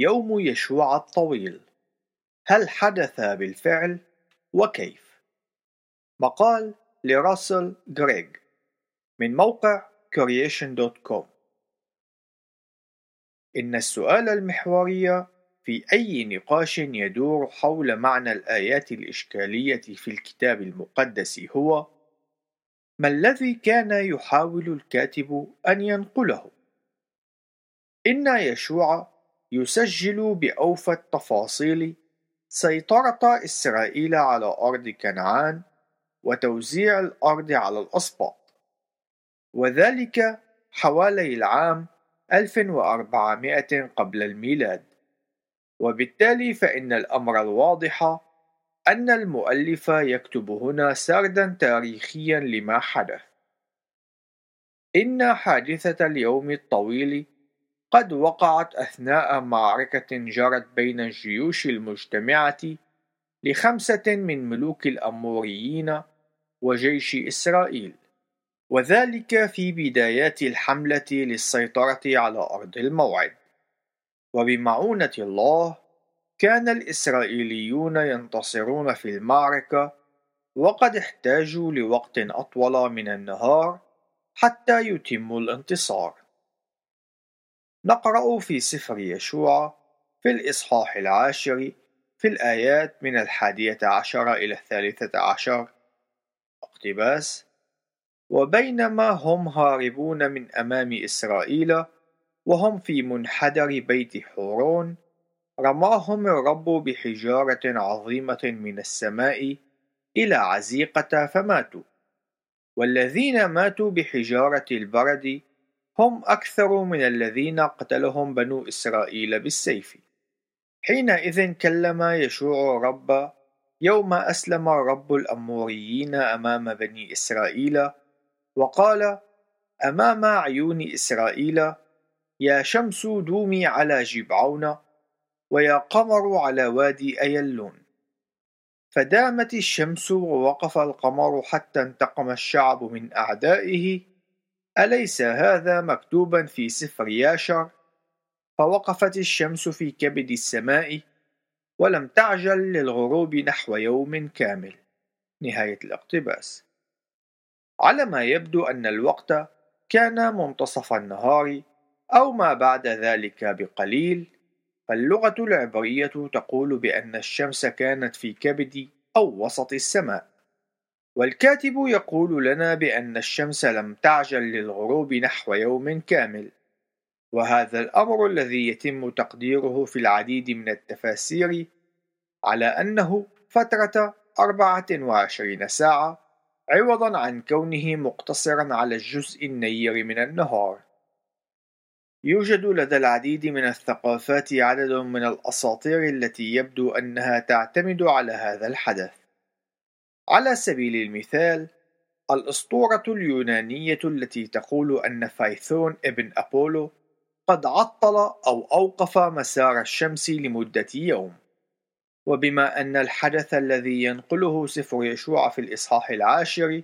يوم يشوع الطويل. هل حدث بالفعل؟ وكيف؟ مقال لراسل غريغ من موقع creation.com إن السؤال المحوري في أي نقاش يدور حول معنى الآيات الإشكالية في الكتاب المقدس هو: ما الذي كان يحاول الكاتب أن ينقله؟ إن يشوع يسجل بأوفى التفاصيل سيطرة إسرائيل على أرض كنعان وتوزيع الأرض على الأسباط، وذلك حوالي العام 1400 قبل الميلاد. وبالتالي فإن الأمر الواضح أن المؤلف يكتب هنا سردا تاريخيا لما حدث إن حادثة اليوم الطويل قد وقعت أثناء معركة جرت بين الجيوش المجتمعة لخمسة من ملوك الأموريين وجيش إسرائيل وذلك في بدايات الحملة للسيطرة على أرض الموعد. وبمعونة الله كان الإسرائيليون ينتصرون في المعركة وقد احتاجوا لوقت أطول من النهار حتى يتموا الانتصار. نقرأ في سفر يشوع في الإصحاح العاشر في الآيات من الحادية عشر إلى الثالثة عشر. اقتباس وبينما هم هاربون من أمام إسرائيل وهم في منحدر بيت حورون رماهم الرب بحجارة عظيمة من السماء إلى عزيقة فماتوا والذين ماتوا بحجارة البرد هم أكثر من الذين قتلهم بنو إسرائيل بالسيف. حينئذ كلم يشوع الرب يوم أسلم الرب الأموريين أمام بني إسرائيل وقال أمام عيون إسرائيل يا شمس دومي على جبعون ويا قمر على وادي أيلون. فدامت الشمس ووقف القمر حتى انتقم الشعب من أعدائه أليس هذا مكتوبا في سفر ياشر؟ فوقفت الشمس في كبد السماء ولم تعجل للغروب نحو يوم كامل. نهاية الاقتباس. على ما يبدو أن الوقت كان منتصف النهار أو ما بعد ذلك بقليل فاللغة العبرية تقول بأن الشمس كانت في كبد أو وسط السماء. والكاتب يقول لنا بأن الشمس لم تعجل للغروب نحو يوم كامل وهذا الأمر الذي يتم تقديره في العديد من التفاسير على أنه فترة 24 ساعة عوضا عن كونه مقتصرا على الجزء النير من النهار يوجد لدى العديد من الثقافات عدد من الأساطير التي يبدو أنها تعتمد على هذا الحدث. على سبيل المثال، الأسطورة اليونانية التي تقول أن فايثون ابن أبولو قد عطل أو أوقف مسار الشمس لمدة يوم. وبما أن الحدث الذي ينقله سفر يشوع في الإصحاح العاشر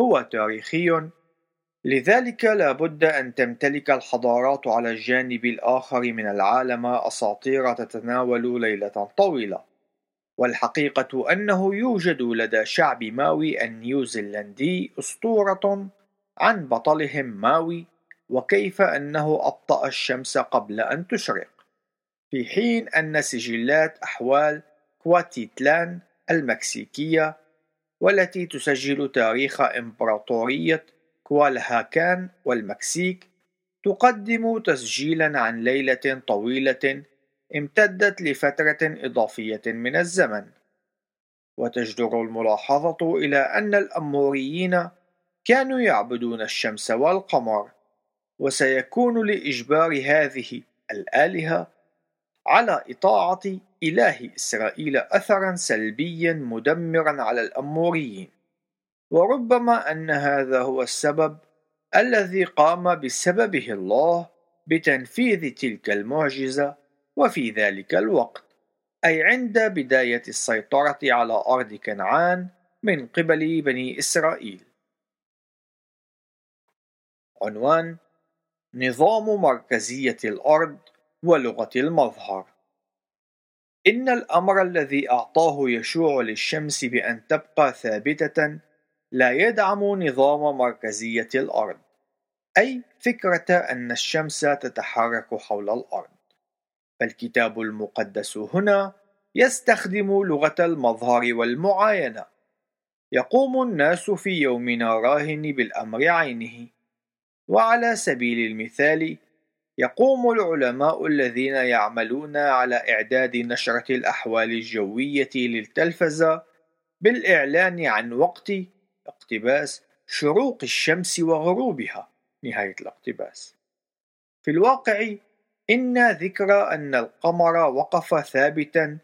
هو تاريخي لذلك لا بد أن تمتلك الحضارات على الجانب الآخر من العالم أساطير تتناول ليلة طويلة والحقيقة أنه يوجد لدى شعب ماوي النيوزيلندي أسطورة عن بطلهم ماوي وكيف أنه أبطأ الشمس قبل أن تشرق. في حين أن سجلات أحوال كواتيتلان المكسيكية والتي تسجل تاريخ إمبراطورية كوالهاكان والمكسيك تقدم تسجيلا عن ليلة طويلة امتدت لفترة إضافية من الزمن وتجدر الملاحظة إلى أن الأموريين كانوا يعبدون الشمس والقمر وسيكون لإجبار هذه الآلهة على إطاعة إله إسرائيل أثرا سلبيا مدمرا على الأموريين. وربما أن هذا هو السبب الذي قام بسببه الله بتنفيذ تلك المعجزة وفي ذلك الوقت أي عند بداية السيطرة على أرض كنعان من قبل بني إسرائيل. عنوان نظام مركزية الأرض ولغة المظهر إن الأمر الذي أعطاه يشوع للشمس بأن تبقى ثابتة لا يدعم نظام مركزية الأرض أي فكرة أن الشمس تتحرك حول الأرض فالكتاب المقدس هنا يستخدم لغة المظهر والمعاينة. يقوم الناس في يومنا راهن بالأمر عينه. وعلى سبيل المثال يقوم العلماء الذين يعملون على إعداد نشرة الأحوال الجوية للتلفزة بالإعلان عن وقت اقتباس شروق الشمس وغروبها. نهاية الاقتباس. في الواقع إن ذكر أن القمر وقف ثابتا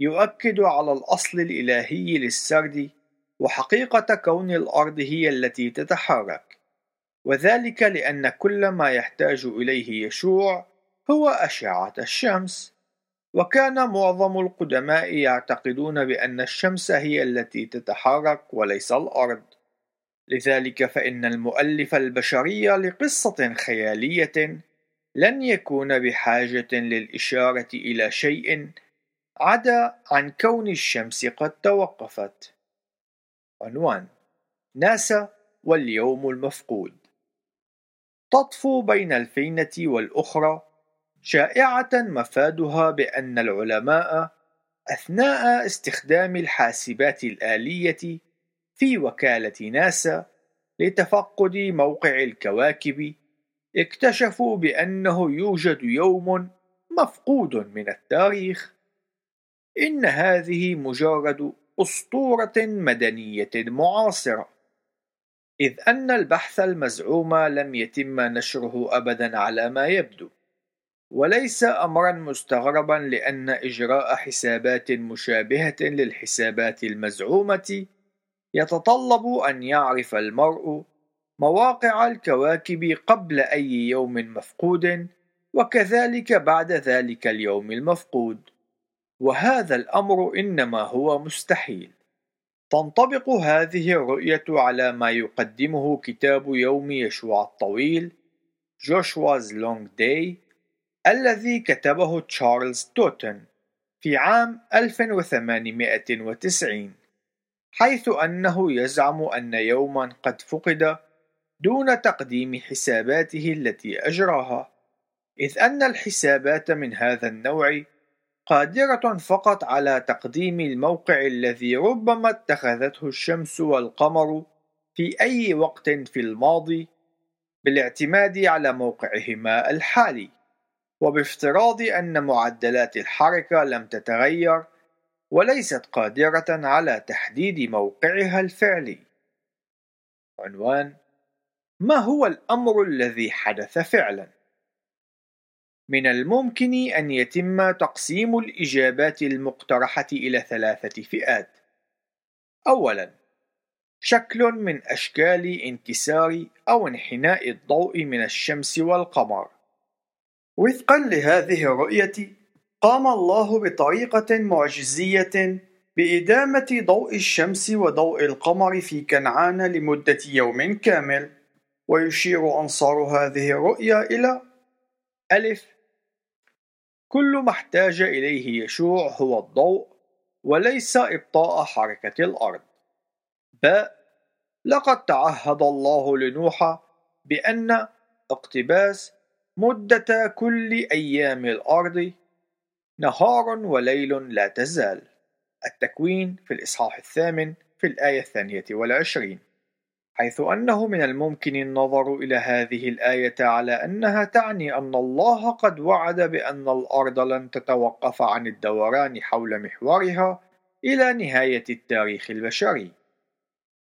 يؤكد على الأصل الإلهي للسرد وحقيقة كون الأرض هي التي تتحرك. وذلك لأن كل ما يحتاج إليه يشوع هو أشعة الشمس. وكان معظم القدماء يعتقدون بأن الشمس هي التي تتحرك وليس الأرض. لذلك فإن المؤلف البشري لقصة خيالية لن يكون بحاجة للإشارة إلى شيء عدا عن كون الشمس قد توقفت. عنوان ناسا واليوم المفقود تطفو بين الفينة والأخرى شائعة مفادها بأن العلماء أثناء استخدام الحاسبات الآلية في وكالة ناسا لتفقد موقع الكواكب اكتشفوا بأنه يوجد يوم مفقود من التاريخ. إن هذه مجرد أسطورة مدنية معاصرة. إذ أن البحث المزعوم لم يتم نشره أبدا على ما يبدو. وليس أمرا مستغربا لأن إجراء حسابات مشابهة للحسابات المزعومة يتطلب أن يعرف المرء مواقع الكواكب قبل أي يوم مفقود وكذلك بعد ذلك اليوم المفقود. وهذا الأمر إنما هو مستحيل. تنطبق هذه الرؤية على ما يقدمه كتاب يوم يشوع الطويل Joshua's Long Day الذي كتبه تشارلز توتن في عام 1890 حيث أنه يزعم أن يوما قد فقد دون تقديم حساباته التي أجراها إذ أن الحسابات من هذا النوع قادرة فقط على تقديم الموقع الذي ربما اتخذته الشمس والقمر في أي وقت في الماضي بالاعتماد على موقعهما الحالي وبافتراض أن معدلات الحركة لم تتغير وليست قادرة على تحديد موقعها الفعلي. عنوان: ما هو الأمر الذي حدث فعلا؟ من الممكن أن يتم تقسيم الإجابات المقترحة إلى ثلاثة فئات. أولاً: شكل من أشكال انكسار أو انحناء الضوء من الشمس والقمر. وفقا لهذه الرؤية قام الله بطريقة معجزية بإدامة ضوء الشمس وضوء القمر في كنعان لمدة يوم كامل ويشير أنصار هذه الرؤية إلى ألف. كل ما احتاج إليه يشوع هو الضوء وليس إبطاء حركة الأرض. باء لقد تعهد الله لنوح بأن اقتباس مدة كل أيام الأرض نهار وليل لا تزال. التكوين في الإصحاح الثامن في الآية الثانية والعشرين. حيث أنه من الممكن النظر إلى هذه الآية على أنها تعني أن الله قد وعد بأن الأرض لن تتوقف عن الدوران حول محورها إلى نهاية التاريخ البشري.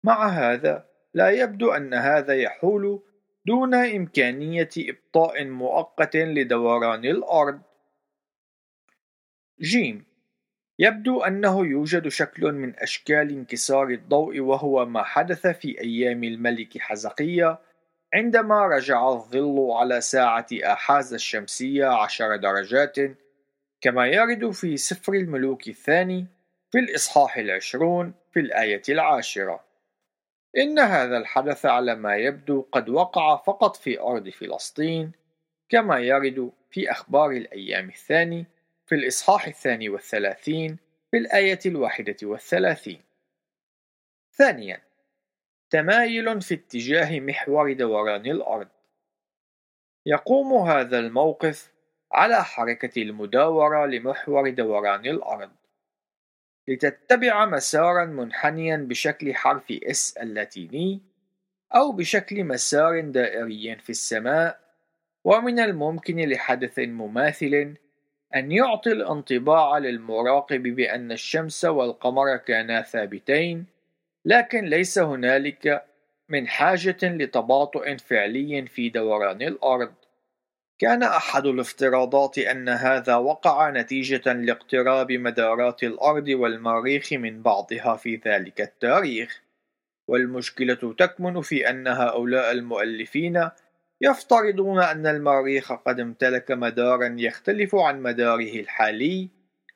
مع هذا، لا يبدو أن هذا يحول دون إمكانية إبطاء مؤقت لدوران الأرض. جيم يبدو أنه يوجد شكل من أشكال انكسار الضوء وهو ما حدث في أيام الملك حزقية عندما رجع الظل على ساعة آحاز الشمسية عشر درجات كما يرد في سفر الملوك الثاني في الإصحاح العشرون في الآية العاشرة. إن هذا الحدث على ما يبدو قد وقع فقط في أرض فلسطين كما يرد في أخبار الأيام الثاني في الإصحاح الثاني والثلاثين في الآية الواحدة والثلاثين. ثانيا تمايل في اتجاه محور دوران الأرض. يقوم هذا الموقف على حركة المداورة لمحور دوران الأرض. لتتبع مسارا منحنيا بشكل حرف S اللاتيني أو بشكل مسار دائري في السماء ومن الممكن لحدث مماثل أن يعطي الانطباع للمراقب بأن الشمس والقمر كانا ثابتين لكن ليس هنالك من حاجة لتباطؤ فعلي في دوران الأرض. كان أحد الافتراضات أن هذا وقع نتيجة لاقتراب مدارات الأرض والمريخ من بعضها في ذلك التاريخ. والمشكلة تكمن في أن هؤلاء المؤلفين يفترضون أن المريخ قد امتلك مدارا يختلف عن مداره الحالي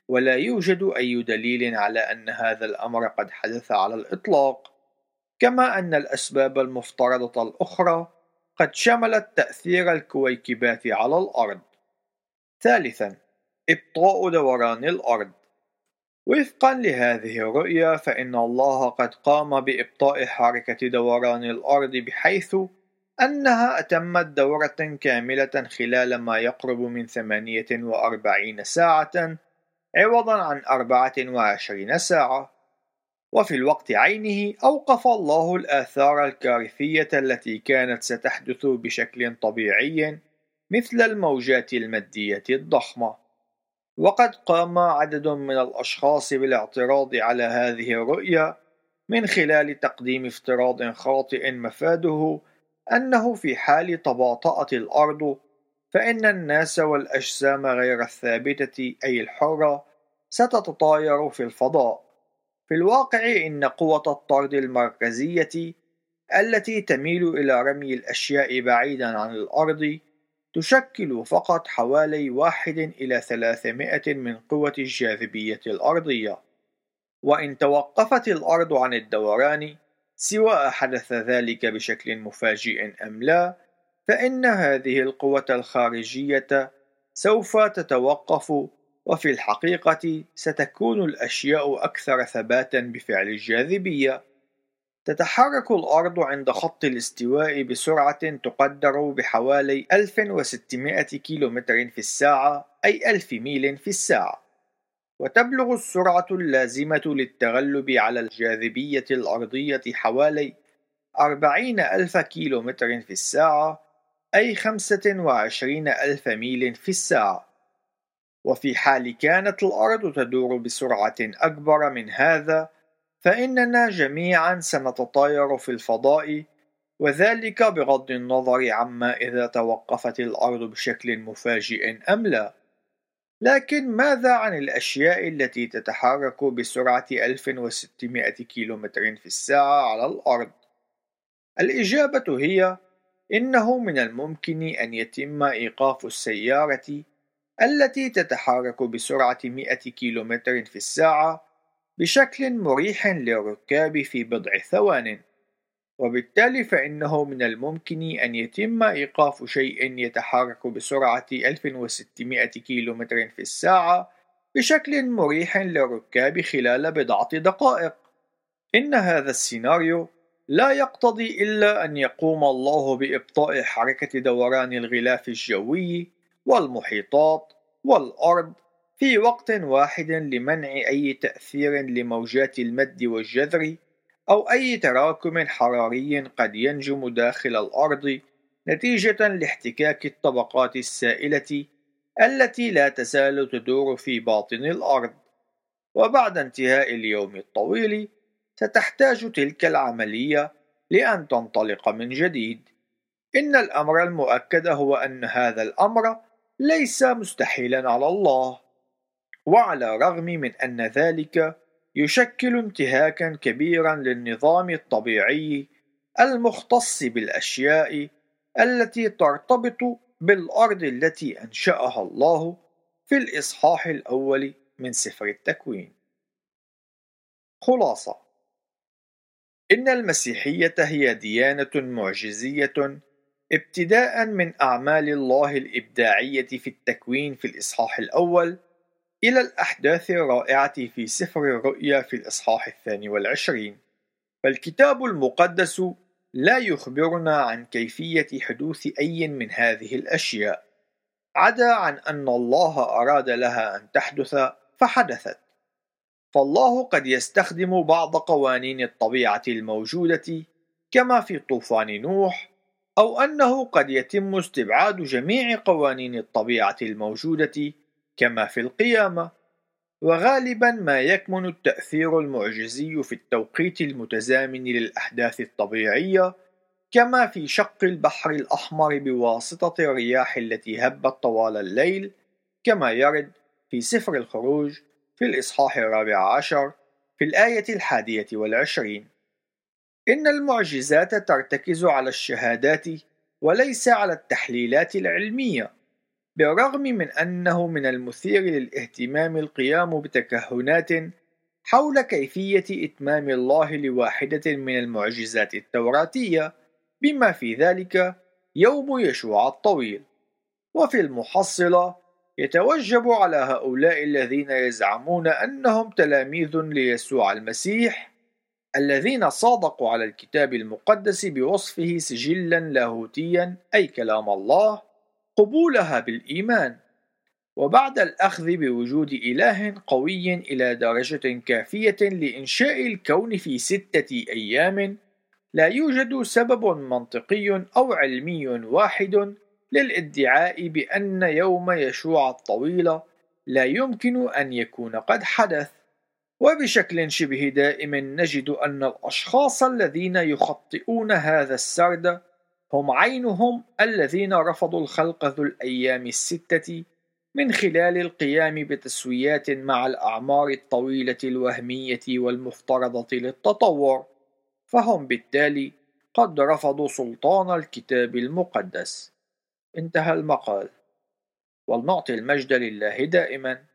ولا يوجد أي دليل على أن هذا الأمر قد حدث على الإطلاق كما أن الأسباب المفترضة الأخرى قد شملت تأثير الكويكبات على الأرض. ثالثا إبطاء دوران الأرض. وفقا لهذه الرؤية فإن الله قد قام بإبطاء حركة دوران الأرض بحيث أنها أتمت دورة كاملة خلال ما يقرب من 48 ساعة عوضا عن 24 ساعة. وفي الوقت عينه أوقف الله الآثار الكارثية التي كانت ستحدث بشكل طبيعي مثل الموجات المادية الضخمة. وقد قام عدد من الأشخاص بالاعتراض على هذه الرؤية من خلال تقديم افتراض خاطئ مفاده أنه في حال تباطأت الأرض فإن الناس والأجسام غير الثابتة أي الحرة ستتطاير في الفضاء. في الواقع إن قوة الطرد المركزية التي تميل إلى رمي الأشياء بعيدا عن الأرض تشكل فقط حوالي واحد إلى ثلاثمائة من قوة الجاذبية الأرضية. وإن توقفت الأرض عن الدوران سواء حدث ذلك بشكل مفاجئ أم لا فإن هذه القوة الخارجية سوف تتوقف وفي الحقيقة ستكون الأشياء أكثر ثباتا بفعل الجاذبية. تتحرك الأرض عند خط الاستواء بسرعة تقدر بحوالي 1600 كيلومتر في الساعة أي 1000 ميل في الساعة. وتبلغ السرعة اللازمة للتغلب على الجاذبية الأرضية حوالي 40 ألف كيلومتر في الساعة أي 25 ألف ميل في الساعة. وفي حال كانت الأرض تدور بسرعة أكبر من هذا فإننا جميعا سنتطاير في الفضاء وذلك بغض النظر عما إذا توقفت الأرض بشكل مفاجئ أم لا. لكن ماذا عن الأشياء التي تتحرك بسرعة 1600 كيلومتر في الساعة على الأرض؟ الإجابة هي إنه من الممكن أن يتم إيقاف السيارة التي تتحرك بسرعة 100 كيلومتر في الساعة بشكل مريح للركاب في بضع ثوان وبالتالي فإنه من الممكن أن يتم إيقاف شيء يتحرك بسرعة 1600 كيلومتر في الساعة بشكل مريح للركاب خلال بضعة دقائق. إن هذا السيناريو لا يقتضي إلا أن يقوم الله بإبطاء حركة دوران الغلاف الجوي والمحيطات والأرض في وقت واحد لمنع أي تأثير لموجات المد والجذر أو أي تراكم حراري قد ينجم داخل الأرض نتيجة لاحتكاك الطبقات السائلة التي لا تزال تدور في باطن الأرض. وبعد انتهاء اليوم الطويل ستحتاج تلك العملية لأن تنطلق من جديد. إن الأمر المؤكد هو أن هذا الأمر ليس مستحيلا على الله. وعلى الرغم من أن ذلك يشكل انتهاكا كبيرا للنظام الطبيعي المختص بالأشياء التي ترتبط بالأرض التي أنشأها الله في الإصحاح الأول من سفر التكوين. خلاصة: إن المسيحية هي ديانة معجزية ابتداء من أعمال الله الإبداعية في التكوين في الإصحاح الأول إلى الأحداث الرائعة في سفر الرؤيا في الإصحاح الثاني والعشرين. فالكتاب المقدس لا يخبرنا عن كيفية حدوث أي من هذه الأشياء. عدا عن أن الله أراد لها أن تحدث فحدثت. فالله قد يستخدم بعض قوانين الطبيعة الموجودة كما في طوفان نوح أو أنه قد يتم استبعاد جميع قوانين الطبيعة الموجودة كما في القيامة. وغالبا ما يكمن التأثير المعجزي في التوقيت المتزامن للأحداث الطبيعية كما في شق البحر الأحمر بواسطة الرياح التي هبت طوال الليل كما يرد في سفر الخروج في الإصحاح الرابع عشر في الآية الحادية والعشرين. إن المعجزات ترتكز على الشهادات وليس على التحليلات العلمية. بالرغم من أنه من المثير للاهتمام القيام بتكهنات حول كيفية إتمام الله لواحدة من المعجزات التوراتية بما في ذلك يوم يشوع الطويل. وفي المحصلة يتوجب على هؤلاء الذين يزعمون أنهم تلاميذ ليسوع المسيح الذين صادقوا على الكتاب المقدس بوصفه سجلا لاهوتيا أي كلام الله قبولها بالإيمان. وبعد الأخذ بوجود إله قوي إلى درجة كافية لإنشاء الكون في ستة أيام لا يوجد سبب منطقي أو علمي واحد للادعاء بأن يوم يشوع الطويل لا يمكن أن يكون قد حدث. وبشكل شبه دائم نجد أن الأشخاص الذين يخطئون هذا السرد هم عينهم الذين رفضوا الخلق ذو الأيام الستة من خلال القيام بتسويات مع الأعمار الطويلة الوهمية والمفترضة للتطور فهم بالتالي قد رفضوا سلطان الكتاب المقدس. انتهى المقال. ولنعطي المجد لله دائما.